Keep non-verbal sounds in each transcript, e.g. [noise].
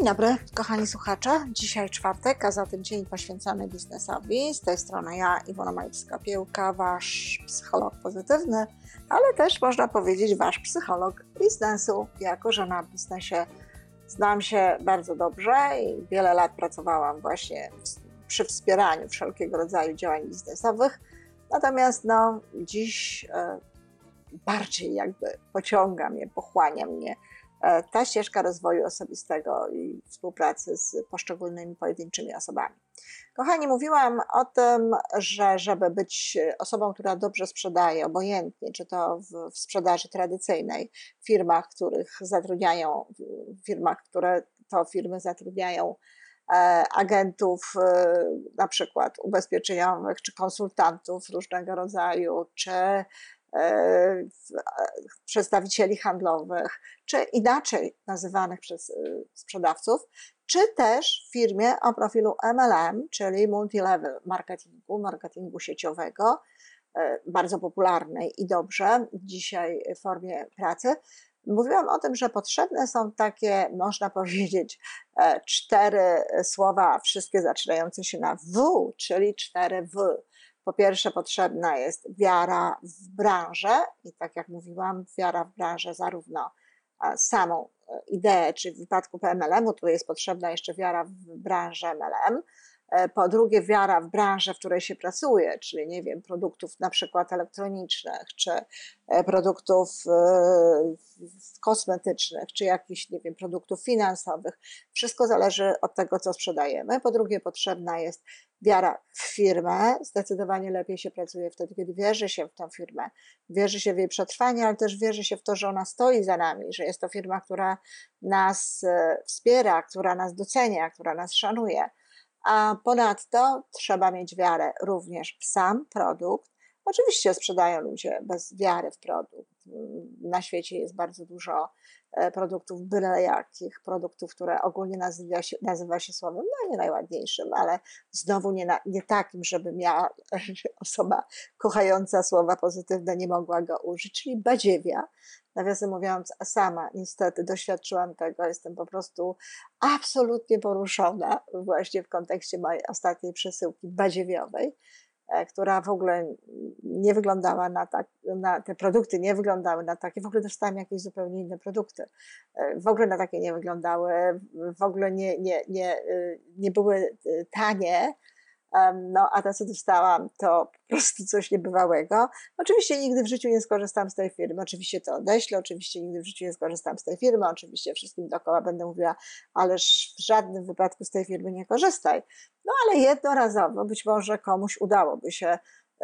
Dzień dobry, kochani słuchacze. Dzisiaj czwartek, a zatem dzień poświęcony biznesowi. Z tej strony ja, Iwona Majewska-Piełka, wasz psycholog pozytywny, ale też można powiedzieć wasz psycholog biznesu, jako że na biznesie znam się bardzo dobrze i wiele lat pracowałam właśnie przy wspieraniu wszelkiego rodzaju działań biznesowych. Natomiast no, dziś e, bardziej jakby pociąga mnie, pochłania mnie ta ścieżka rozwoju osobistego i współpracy z poszczególnymi pojedynczymi osobami. Kochani, mówiłam o tym, że żeby być osobą, która dobrze sprzedaje, obojętnie, czy to w, w sprzedaży tradycyjnej, w firmach, których zatrudniają, w firmach, które to firmy zatrudniają e, agentów e, na przykład ubezpieczeniowych, czy konsultantów różnego rodzaju, czy E, przedstawicieli handlowych, czy inaczej nazywanych przez e, sprzedawców, czy też w firmie o profilu MLM, czyli multilevel marketingu, marketingu sieciowego, e, bardzo popularnej i dobrze dzisiaj w formie pracy. Mówiłam o tym, że potrzebne są takie, można [laughs] powiedzieć, cztery słowa, wszystkie zaczynające się na W, czyli cztery W po pierwsze, potrzebna jest wiara w branżę, i tak jak mówiłam, wiara w branżę zarówno samą e, ideę, czy w wypadku PMLM-u, tu jest potrzebna jeszcze wiara w branżę MLM, E, po drugie, wiara w branżę, w której się pracuje, czyli nie wiem, produktów na przykład elektronicznych, czy e, produktów e, kosmetycznych, czy jakichś, nie wiem, produktów finansowych. Wszystko zależy od tego, co sprzedajemy. Po drugie, potrzebna jest wiara w firmę. Zdecydowanie lepiej się pracuje wtedy, kiedy wierzy się w tę firmę, wierzy się w jej przetrwanie, ale też wierzy się w to, że ona stoi za nami, że jest to firma, która nas wspiera, która nas docenia, która nas szanuje. A ponadto trzeba mieć wiarę również w sam produkt. Oczywiście sprzedają ludzie bez wiary w produkt. Na świecie jest bardzo dużo produktów byle jakich, produktów, które ogólnie nazywa się, nazywa się słowem, no nie najładniejszym, ale znowu nie, na, nie takim, żeby miała [laughs] osoba kochająca słowa pozytywne nie mogła go użyć, czyli badziewia. Nawiasem mówiąc, sama niestety doświadczyłam tego, jestem po prostu absolutnie poruszona właśnie w kontekście mojej ostatniej przesyłki badziewiowej, e, która w ogóle nie wyglądała na tak, na te produkty nie wyglądały na takie, w ogóle dostałam jakieś zupełnie inne produkty. E, w ogóle na takie nie wyglądały, w ogóle nie, nie, nie, e, nie były tanie, no a to, co dostałam, to po prostu coś niebywałego. Oczywiście nigdy w życiu nie skorzystam z tej firmy, oczywiście to odeślę, oczywiście nigdy w życiu nie skorzystam z tej firmy, oczywiście wszystkim dookoła będę mówiła, ależ w żadnym wypadku z tej firmy nie korzystaj. No ale jednorazowo być może komuś udałoby się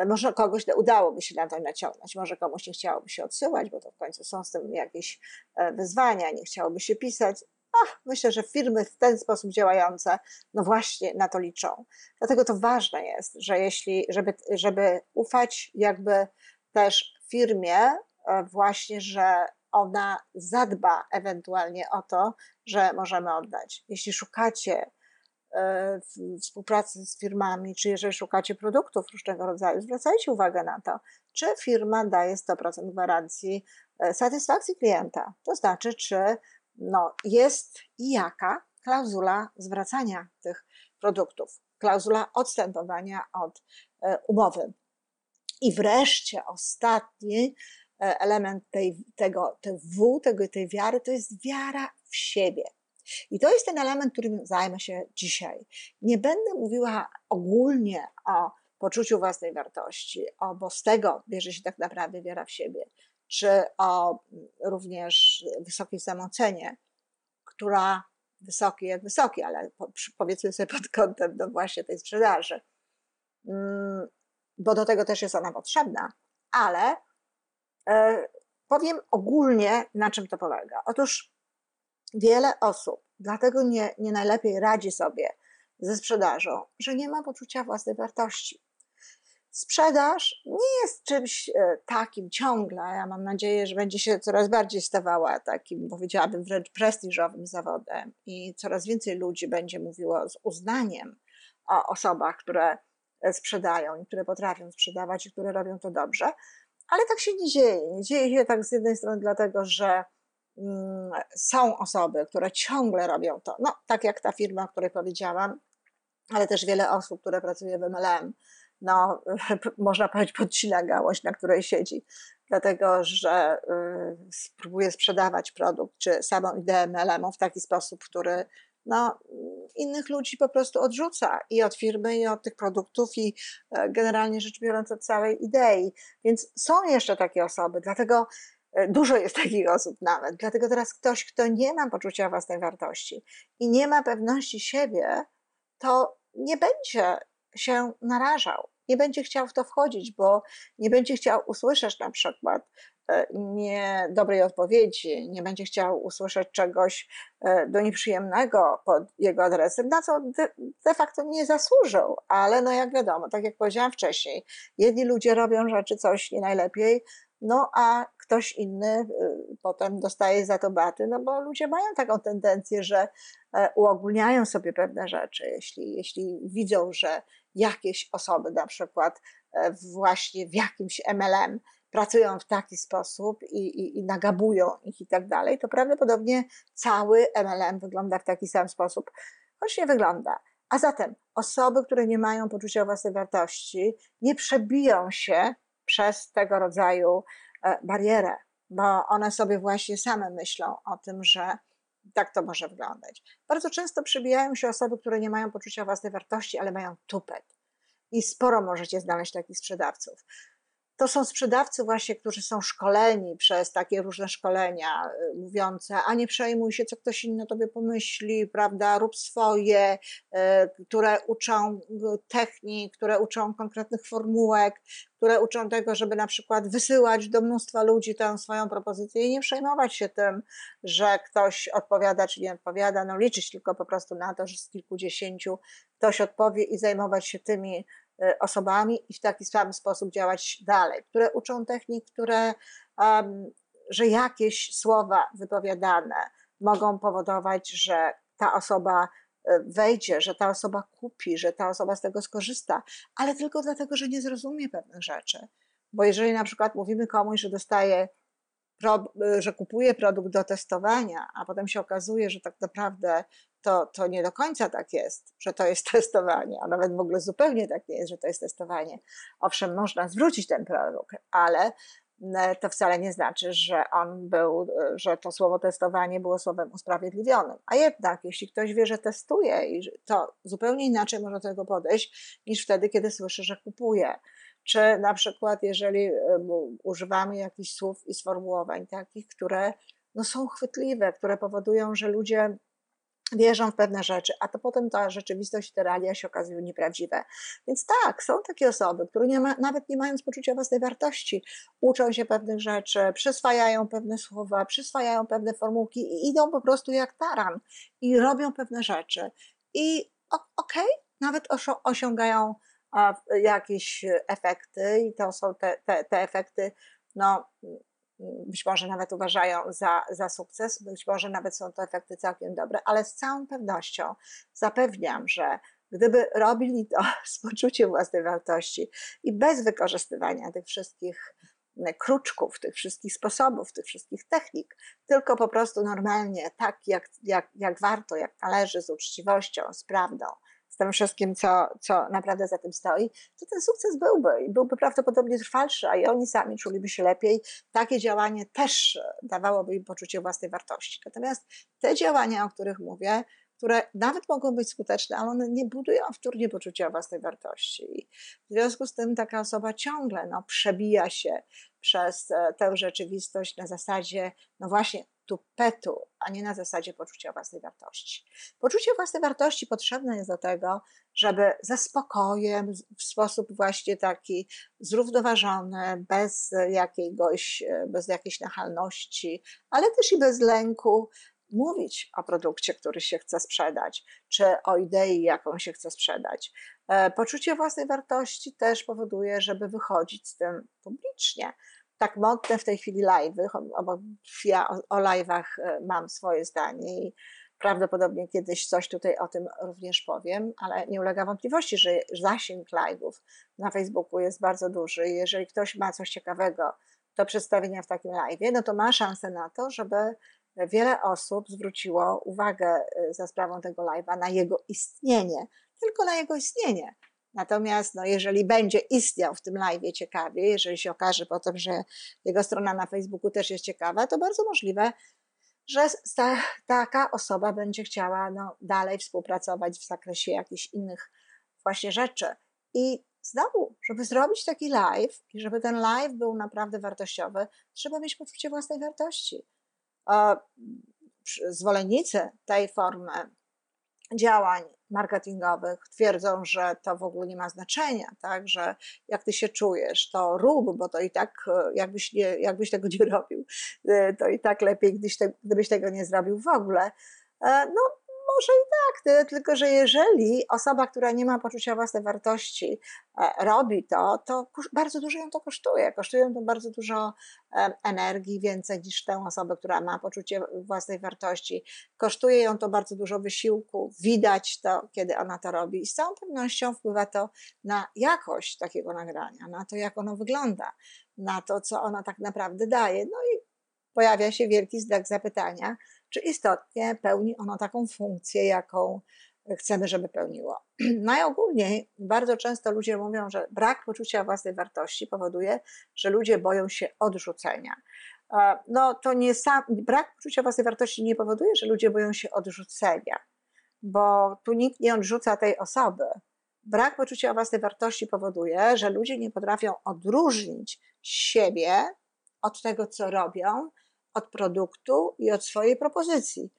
może kogoś udałoby się na to naciągnąć, może komuś nie chciałoby się odsyłać, bo to w końcu są z tym jakieś e, wyzwania, nie chciałoby się pisać, Ach, myślę, że firmy w ten sposób działające, no właśnie na to liczą. Dlatego to ważne jest, że jeśli, żeby, żeby ufać jakby też firmie, e, właśnie, że ona zadba ewentualnie o to, że możemy oddać. Jeśli szukacie e, współpracy z firmami, czy jeżeli szukacie produktów różnego rodzaju, zwracajcie uwagę na to, czy firma daje 100% gwarancji e, satysfakcji klienta. To znaczy, czy no, jest i jaka klauzula zwracania tych produktów, klauzula odstępowania od e, umowy. I wreszcie ostatni e, element tej, tego, tej W, tego, tej wiary, to jest wiara w siebie. I to jest ten element, którym zajmę się dzisiaj. Nie będę mówiła ogólnie o poczuciu własnej wartości, o, bo z tego bierze się tak naprawdę wiara w siebie czy o również wysokiej samoocenie, która wysoki jak wysoki, ale powiedzmy sobie pod kątem no właśnie tej sprzedaży, mm, bo do tego też jest ona potrzebna, ale e, powiem ogólnie, na czym to polega. Otóż wiele osób dlatego nie, nie najlepiej radzi sobie ze sprzedażą, że nie ma poczucia własnej wartości. Sprzedaż nie jest czymś e, takim ciągle. Ja mam nadzieję, że będzie się coraz bardziej stawała takim, powiedziałabym, wręcz prestiżowym zawodem i coraz więcej ludzi będzie mówiło z uznaniem o osobach, które e, sprzedają i które potrafią sprzedawać i które robią to dobrze. Ale tak się nie dzieje. Nie dzieje się tak z jednej strony dlatego, że mm, są osoby, które ciągle robią to, no tak jak ta firma, o której powiedziałam, ale też wiele osób, które pracuje w MLM, no, [laughs] można powiedzieć, podcina gałąź, na której siedzi, dlatego że y, spróbuje sprzedawać produkt, czy samą ideę MLM-u w taki sposób, który no, innych ludzi po prostu odrzuca i od firmy, i od tych produktów, i e, generalnie rzecz biorąc od całej idei. Więc są jeszcze takie osoby, dlatego e, dużo jest [laughs] takich osób nawet. Dlatego teraz ktoś, kto nie ma poczucia własnej wartości i nie ma pewności siebie, to nie będzie się narażał, nie będzie chciał w to wchodzić, bo nie będzie chciał usłyszeć na przykład e, niedobrej odpowiedzi, nie będzie chciał usłyszeć czegoś e, do nieprzyjemnego pod jego adresem, na co de, facto nie zasłużył. Ale no jak wiadomo, tak jak powiedziałam wcześniej, jedni ludzie robią rzeczy coś nie najlepiej, no a ktoś inny y, potem dostaje za to baty, no bo ludzie mają taką tendencję, że e, uogólniają sobie pewne rzeczy. Jeśli, jeśli widzą, że jakieś osoby na przykład e, właśnie w jakimś MLM pracują w taki sposób i, i, i nagabują ich i tak dalej, to prawdopodobnie cały MLM wygląda w taki sam sposób, choć nie wygląda. A zatem osoby, które nie mają poczucia własnej wartości, nie przebiją się przez tego rodzaju e, barierę, bo one sobie właśnie same myślą o tym, że tak to może wyglądać. Bardzo często przybijają się osoby, które nie mają poczucia własnej wartości, ale mają tupet. I sporo możecie znaleźć takich sprzedawców to są sprzedawcy właśnie, którzy są szkoleni przez takie różne szkolenia y, mówiące, a nie przejmuj się, co ktoś inny tobie pomyśli, prawda, rób swoje, y, które uczą technik, które uczą konkretnych formułek, które uczą tego, żeby na przykład wysyłać do mnóstwa ludzi tę swoją propozycję i nie przejmować się tym, że ktoś odpowiada czy nie odpowiada, no liczyć tylko po prostu na to, że z kilkudziesięciu ktoś odpowie i zajmować się tymi osobami i w taki sam sposób działać dalej, które uczą technik, które, um, że jakieś słowa wypowiadane mogą powodować, że ta osoba e, wejdzie, że ta osoba kupi, że ta osoba z tego skorzysta, ale tylko dlatego, że nie zrozumie pewnych rzeczy. Bo jeżeli na przykład mówimy komuś, że dostaje, że kupuje produkt do testowania, a potem się okazuje, że tak naprawdę to, to nie do końca tak jest, że to jest [laughs] testowanie, a nawet w ogóle zupełnie tak nie jest, że to jest testowanie. Owszem, można zwrócić ten produkt, ale e, to wcale nie znaczy, że on był, e, że to słowo testowanie było słowem usprawiedliwionym. A jednak, jeśli ktoś wie, że testuje, to zupełnie inaczej może do tego podejść niż wtedy, kiedy słyszy, że kupuje. Czy na przykład, jeżeli e, używamy jakichś słów i sformułowań takich, które no, są chwytliwe, które powodują, że ludzie wierzą w pewne rzeczy, a to potem ta rzeczywistość, te realia się okazują nieprawdziwe. Więc tak, są takie osoby, które nie ma, nawet nie mając poczucia własnej wartości, uczą się pewnych rzeczy, przyswajają pewne słowa, przyswajają pewne formułki i idą po prostu jak taran i robią pewne rzeczy. I okej, okay, nawet osiągają jakieś efekty i to są te, te, te efekty, no być może nawet uważają za, za sukces, być może nawet są to efekty całkiem dobre, ale z całą pewnością zapewniam, że gdyby robili to [laughs] z poczuciem własnej wartości i bez wykorzystywania tych wszystkich kruczków, tych wszystkich sposobów, tych wszystkich technik, tylko po prostu normalnie, tak jak, jak, jak warto, jak należy, z uczciwością, z prawdą, z tym wszystkim, co, co naprawdę za tym stoi, to ten sukces byłby i byłby prawdopodobnie trwalszy, a i oni sami czuliby się lepiej. Takie działanie też dawałoby im poczucie własnej wartości. Natomiast te działania, o których mówię, które nawet mogą być skuteczne, ale one nie budują wtórnie poczucia własnej wartości. W związku z tym taka osoba ciągle no, przebija się przez e, tę rzeczywistość na zasadzie, no właśnie, tupetu, a nie na zasadzie poczucia własnej wartości. Poczucie własnej wartości potrzebne jest do tego, żeby ze spokojem, w sposób właśnie taki zrównoważony, bez jakiegoś, bez jakiejś nachalności, ale też i bez lęku, mówić o produkcie, który się chce sprzedać, czy o idei, jaką się chce sprzedać. E, poczucie własnej wartości też powoduje, żeby wychodzić z tym publicznie, tak modne w tej chwili live'y, bo ja o, o live'ach e, mam swoje zdanie i prawdopodobnie kiedyś coś tutaj o tym również powiem, ale nie ulega wątpliwości, że zasięg live'ów na Facebooku jest bardzo duży i jeżeli ktoś ma coś ciekawego do przedstawienia w takim live'ie, no to ma szansę na to, żeby wiele osób zwróciło uwagę y, za sprawą tego live'a na jego istnienie, tylko na jego istnienie. Natomiast no, jeżeli będzie istniał w tym live'ie ciekawie, jeżeli się okaże potem, że jego strona na Facebooku też jest ciekawa, to bardzo możliwe, że ta, taka osoba będzie chciała no, dalej współpracować w zakresie jakichś innych właśnie rzeczy. I znowu, żeby zrobić taki live i żeby ten live był naprawdę wartościowy, trzeba mieć poczucie własnej wartości. Zwolennicy tej formy działań marketingowych twierdzą, że to w ogóle nie ma znaczenia, tak? że jak ty się czujesz, to rób, bo to i tak, jakbyś, nie, jakbyś tego nie [laughs] robił, to i tak lepiej, gdybyś, gdybyś tego nie zrobił w ogóle. E, no, może i tak, tyle tylko, że jeżeli osoba, która nie ma poczucia własnej wartości, e, robi to, to bardzo dużo ją to kosztuje. Kosztuje ją to bardzo dużo e, energii, więcej niż tę osobę, która ma poczucie własnej wartości. Kosztuje ją to bardzo dużo wysiłku, widać to, kiedy ona to robi, i z całą pewnością wpływa to na jakość takiego nagrania, na to, jak ono wygląda, na to, co ona tak naprawdę daje. No i pojawia się wielki znak zapytania, czy istotnie pełni ono taką funkcję, jaką chcemy, żeby pełniło. [clears throat] Najogólniej bardzo często ludzie mówią, że brak poczucia własnej wartości powoduje, że ludzie boją się odrzucenia. No to nie sam, brak poczucia własnej wartości nie powoduje, że ludzie boją się odrzucenia, bo tu nikt nie odrzuca tej osoby. Brak poczucia własnej wartości powoduje, że ludzie nie potrafią odróżnić siebie od tego, co robią, od produktu i od swojej propozycji.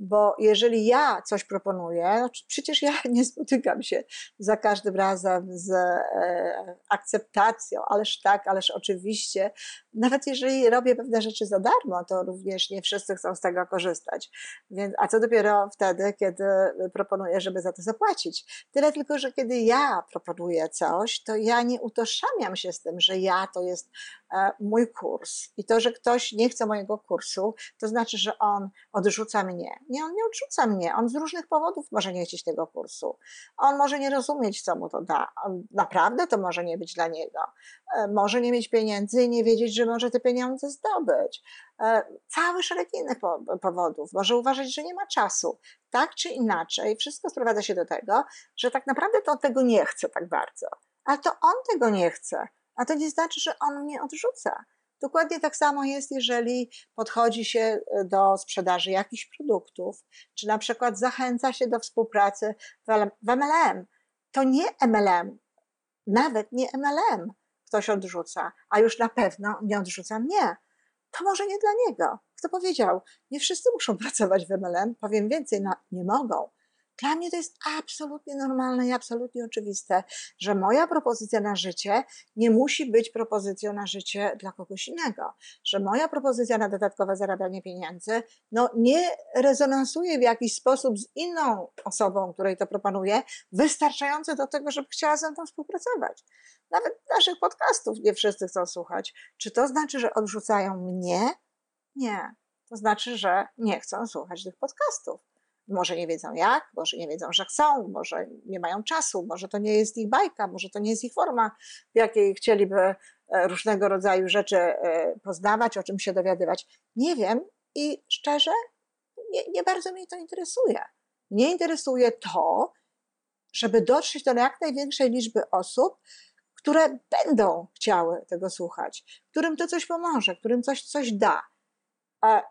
Bo jeżeli ja coś proponuję, no przecież ja [laughs] nie spotykam się za każdym razem z e, akceptacją, ależ tak, ależ oczywiście. Nawet jeżeli robię pewne rzeczy za darmo, to również nie wszyscy chcą z tego korzystać. Więc, a co dopiero wtedy, kiedy proponuję, żeby za to zapłacić. Tyle tylko, że kiedy ja proponuję coś, to ja nie utożsamiam się z tym, że ja to jest e, mój kurs. I to, że ktoś nie chce mojego kursu, to znaczy, że on odrzuca mnie. Nie, on nie odrzuca mnie. On z różnych powodów może nie chcieć tego kursu. On może nie rozumieć, co mu to da. On naprawdę to może nie być dla niego. E, może nie mieć pieniędzy i nie wiedzieć, że może te pieniądze zdobyć. E, cały szereg innych powodów. Może uważać, że nie ma czasu. Tak czy inaczej, wszystko sprowadza się do tego, że tak naprawdę to on tego nie chce tak bardzo. Ale to on tego nie chce. A to nie znaczy, że on mnie odrzuca. Dokładnie tak samo jest, jeżeli podchodzi się e, do sprzedaży jakichś produktów, czy na przykład zachęca się do współpracy w MLM. To nie MLM, nawet nie MLM ktoś odrzuca, a już na pewno nie odrzuca mnie. To może nie dla niego. Kto powiedział? Nie wszyscy muszą [laughs] pracować w MLM, powiem więcej, no, nie mogą. Dla mnie to jest absolutnie normalne i absolutnie oczywiste, że moja propozycja na życie nie musi być propozycją na życie dla kogoś innego, że moja propozycja na dodatkowe zarabianie pieniędzy no, nie rezonansuje w jakiś sposób z inną osobą, której to proponuję, wystarczająco do tego, żeby chciała ze mną współpracować. Nawet naszych podcastów nie wszyscy chcą słuchać. Czy to znaczy, że odrzucają mnie? Nie. To znaczy, że nie chcą słuchać tych podcastów. Może nie wiedzą jak, może nie wiedzą, że chcą, może nie mają czasu, może to nie jest ich bajka, może to nie jest ich forma, w jakiej chcieliby e, różnego rodzaju rzeczy e, poznawać, o czym się dowiadywać. Nie wiem i szczerze, nie, nie bardzo mnie to interesuje. Mnie interesuje to, żeby dotrzeć do jak największej liczby osób, które będą chciały tego słuchać, którym to coś pomoże, którym coś, coś da.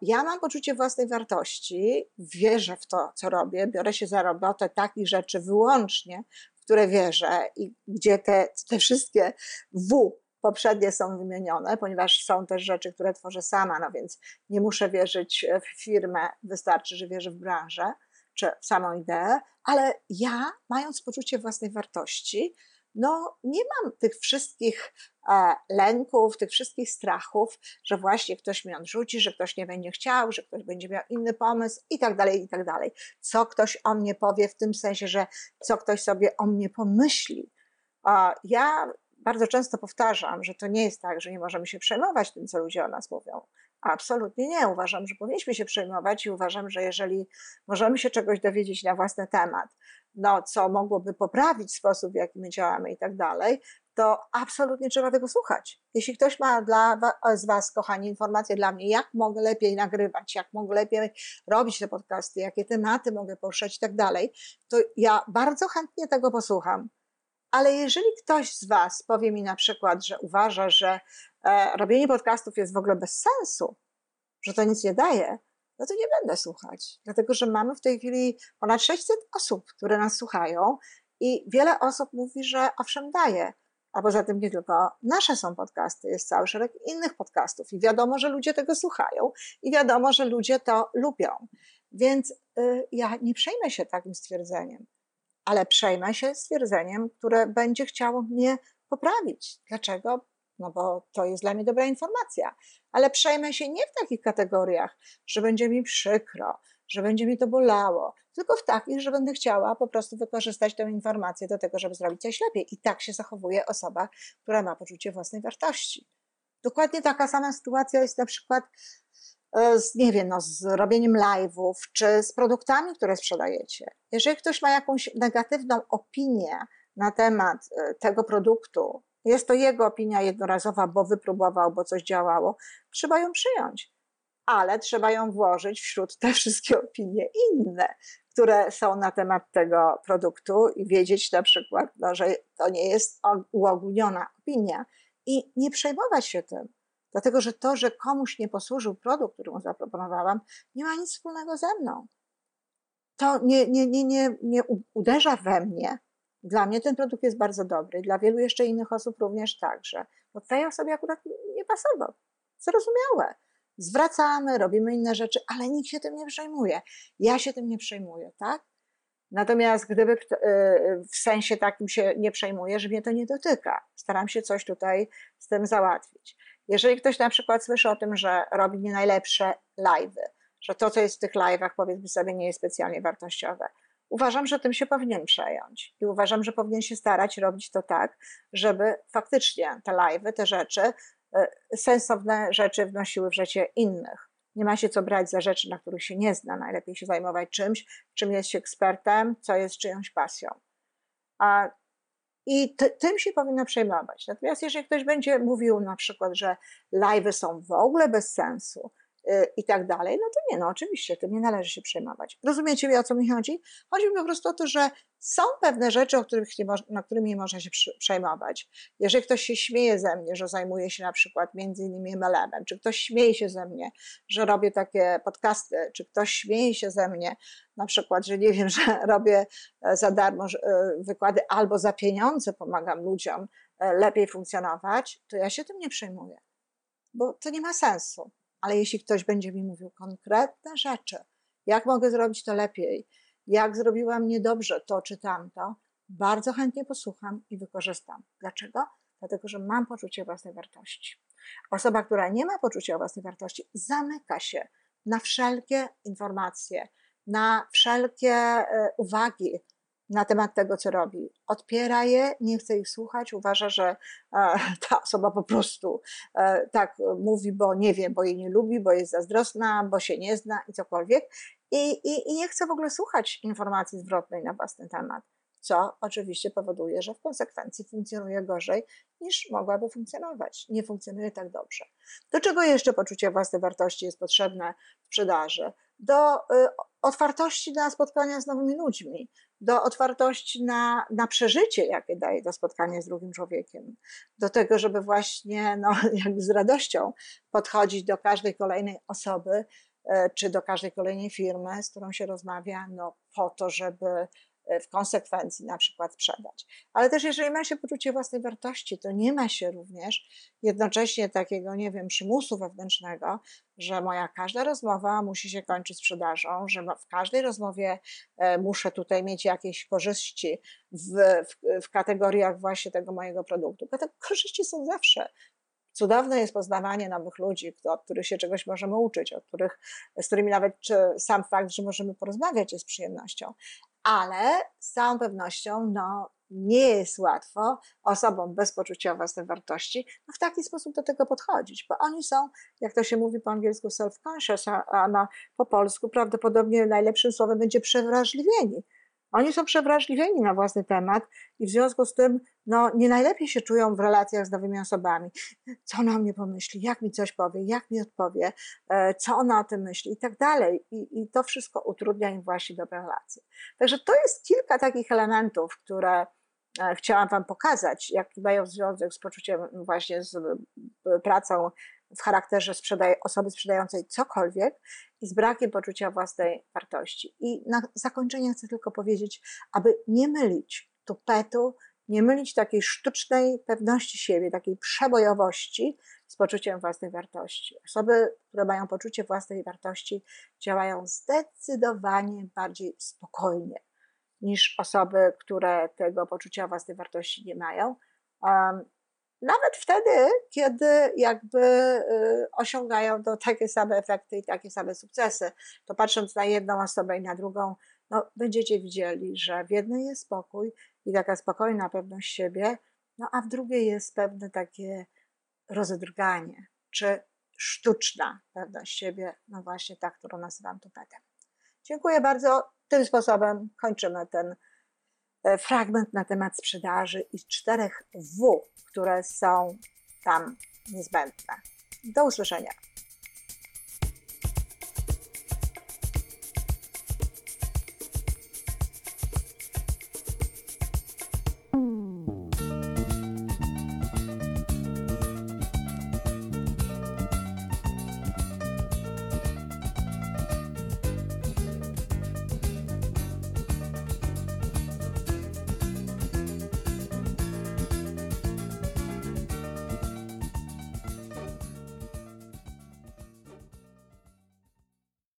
Ja mam poczucie własnej wartości, wierzę w to, co robię, biorę się za robotę takich rzeczy wyłącznie, w które wierzę i gdzie te, te wszystkie W poprzednie są wymienione, ponieważ są też rzeczy, które tworzę sama, no więc nie muszę wierzyć w firmę, wystarczy, że wierzę w branżę czy w samą ideę, ale ja, mając poczucie własnej wartości, no nie mam tych wszystkich lęków, tych wszystkich strachów, że właśnie ktoś mi odrzuci, że ktoś nie będzie chciał, że ktoś będzie miał inny pomysł i tak dalej, i tak dalej. Co ktoś o mnie powie w tym sensie, że co ktoś sobie o mnie pomyśli. Ja bardzo często powtarzam, że to nie jest tak, że nie możemy się przejmować tym, co ludzie o nas mówią. Absolutnie nie. Uważam, że powinniśmy się przejmować i uważam, że jeżeli możemy się czegoś dowiedzieć na własny temat, no, co mogłoby poprawić sposób, w jaki my działamy i tak dalej, to absolutnie trzeba tego słuchać. Jeśli ktoś ma dla z Was, kochani, informacje dla mnie, jak mogę lepiej nagrywać, jak mogę lepiej robić te podcasty, jakie tematy mogę poruszać i tak dalej, to ja bardzo chętnie tego posłucham. Ale jeżeli ktoś z Was powie mi na przykład, że uważa, że e, robienie podcastów jest w ogóle bez sensu, że to nic nie daje, no to nie będę słuchać. Dlatego, że mamy w tej chwili ponad 600 osób, które nas słuchają i wiele osób mówi, że owszem daje. A poza tym nie tylko nasze są podcasty, jest cały szereg innych podcastów i wiadomo, że ludzie tego słuchają i wiadomo, że ludzie to lubią. Więc y, ja nie przejmę się takim stwierdzeniem, ale przejmę się stwierdzeniem, które będzie chciało mnie poprawić. Dlaczego? No bo to jest dla mnie dobra informacja. Ale przejmę się nie w takich kategoriach, że będzie mi przykro, że będzie mi to bolało, tylko w takich, że będę chciała po prostu wykorzystać tę informację do tego, żeby zrobić coś lepiej. I tak się zachowuje osoba, która ma poczucie własnej wartości. Dokładnie taka sama sytuacja jest na przykład e, z, nie wiem, no, z robieniem live'ów, czy z produktami, które sprzedajecie. Jeżeli ktoś ma jakąś negatywną opinię na temat e, tego produktu, jest to jego opinia jednorazowa, bo wypróbował, bo coś działało, trzeba ją przyjąć ale trzeba ją włożyć wśród te wszystkie opinie inne, które są na temat tego produktu i wiedzieć na przykład, no, że to nie jest uogólniona opinia i nie przejmować się tym. Dlatego, że to, że komuś nie posłużył produkt, który mu zaproponowałam, nie ma nic wspólnego ze mną. To nie, nie, nie, nie, nie uderza we mnie. Dla mnie ten produkt jest bardzo dobry, dla wielu jeszcze innych osób również także. Bo tej osobie akurat nie pasował. Zrozumiałe zwracamy, robimy inne rzeczy, ale nikt się tym nie przejmuje. Ja się tym nie przejmuję, tak? Natomiast gdyby y, w sensie takim się nie przejmuje, że mnie to nie dotyka, staram się coś tutaj z tym załatwić. Jeżeli ktoś na przykład słyszy o tym, że robi nie najlepsze live'y, że to, co jest w tych live'ach, powiedzmy sobie, nie jest specjalnie wartościowe, uważam, że tym się powinien przejąć i uważam, że powinien się starać robić to tak, żeby faktycznie te live'y, te rzeczy E, sensowne rzeczy wnosiły w życie innych. Nie ma się co brać za rzeczy, na których się nie zna. Najlepiej się zajmować czymś, czym jest się ekspertem, co jest czyjąś pasją. A, I tym się powinno przejmować. Natomiast jeżeli ktoś będzie mówił na przykład, że live'y są w ogóle bez sensu, i tak dalej, no to nie, no oczywiście, tym nie należy się przejmować. Rozumiecie, o co mi chodzi? Chodzi mi po prostu o to, że są pewne rzeczy, o których nie na którymi nie można się przejmować. Jeżeli ktoś się śmieje ze mnie, że zajmuję się na przykład między innymi MLM-em, czy ktoś śmieje się ze mnie, że robię takie podcasty, czy ktoś śmieje się ze mnie, na przykład, że nie wiem, [laughs] że robię e, za darmo e, wykłady albo za pieniądze pomagam ludziom e, lepiej funkcjonować, to ja się tym nie przejmuję, bo to nie ma sensu ale jeśli ktoś będzie mi mówił konkretne rzeczy, jak mogę zrobić to lepiej, jak zrobiłam niedobrze to czy tamto, bardzo chętnie posłucham i wykorzystam. Dlaczego? Dlatego, że mam poczucie własnej wartości. Osoba, która nie ma poczucia własnej wartości, zamyka się na wszelkie informacje, na wszelkie e, uwagi, na temat tego, co robi. Odpiera je, nie chce ich słuchać, uważa, że e, [laughs] ta osoba po prostu e, tak mówi, bo nie wie, bo jej nie lubi, bo jest zazdrosna, bo się nie zna i cokolwiek. I, i, i nie chce w ogóle słuchać informacji zwrotnej na własny temat, co oczywiście powoduje, że w konsekwencji funkcjonuje gorzej niż mogłaby funkcjonować. Nie funkcjonuje tak dobrze. Do czego jeszcze poczucie własnej wartości jest potrzebne w sprzedaży? Do y, otwartości na spotkania z nowymi ludźmi, do otwartości na, na przeżycie, jakie daje to spotkanie z drugim człowiekiem, do tego, żeby właśnie no, [laughs] jak z radością podchodzić do każdej kolejnej osoby, e, czy do każdej kolejnej firmy, z którą się rozmawia, no, po to, żeby w konsekwencji na przykład sprzedać. Ale też jeżeli ma się poczucie własnej wartości, to nie ma się również jednocześnie takiego, nie wiem, przymusu wewnętrznego, że moja każda rozmowa musi się kończyć sprzedażą, że w każdej rozmowie e, muszę tutaj mieć jakieś korzyści w, w, w kategoriach właśnie tego mojego produktu. Te korzyści są zawsze. Cudowne jest poznawanie nowych ludzi, od których się czegoś możemy uczyć, od których, z którymi nawet sam fakt, że możemy porozmawiać jest przyjemnością ale z całą pewnością no, nie jest łatwo osobom bez poczucia własnej wartości no, w taki sposób do tego podchodzić, bo oni są, jak to się mówi po angielsku, self-conscious, a, a na, po polsku prawdopodobnie najlepszym słowem będzie przewrażliwieni. Oni są przewrażliwieni na własny temat i w związku z tym no, nie najlepiej się czują w relacjach z nowymi osobami. Co ona o mnie pomyśli, jak mi coś powie, jak mi odpowie, e, co ona o tym myśli i tak dalej. I, I to wszystko utrudnia im właśnie dobre relacje. Także to jest kilka takich elementów, które e, chciałam Wam pokazać, jaki mają związek z poczuciem właśnie z pracą w charakterze sprzedaj osoby sprzedającej cokolwiek i z brakiem poczucia własnej wartości. I na zakończenie chcę tylko powiedzieć, aby nie mylić tupetu, nie mylić takiej sztucznej pewności siebie, takiej przebojowości z poczuciem własnej wartości. Osoby, które mają poczucie własnej wartości, działają zdecydowanie bardziej spokojnie niż osoby, które tego poczucia własnej wartości nie mają. Nawet wtedy, kiedy jakby y, osiągają to takie same efekty i takie same sukcesy, to patrząc na jedną osobę i na drugą, no, będziecie widzieli, że w jednej jest spokój i taka spokojna pewność siebie, no a w drugiej jest pewne takie rozedrganie, czy sztuczna pewność siebie, no właśnie ta, którą nazywam tupetem. Dziękuję bardzo. Tym sposobem kończymy ten fragment na temat sprzedaży i czterech W, które są tam niezbędne. Do usłyszenia.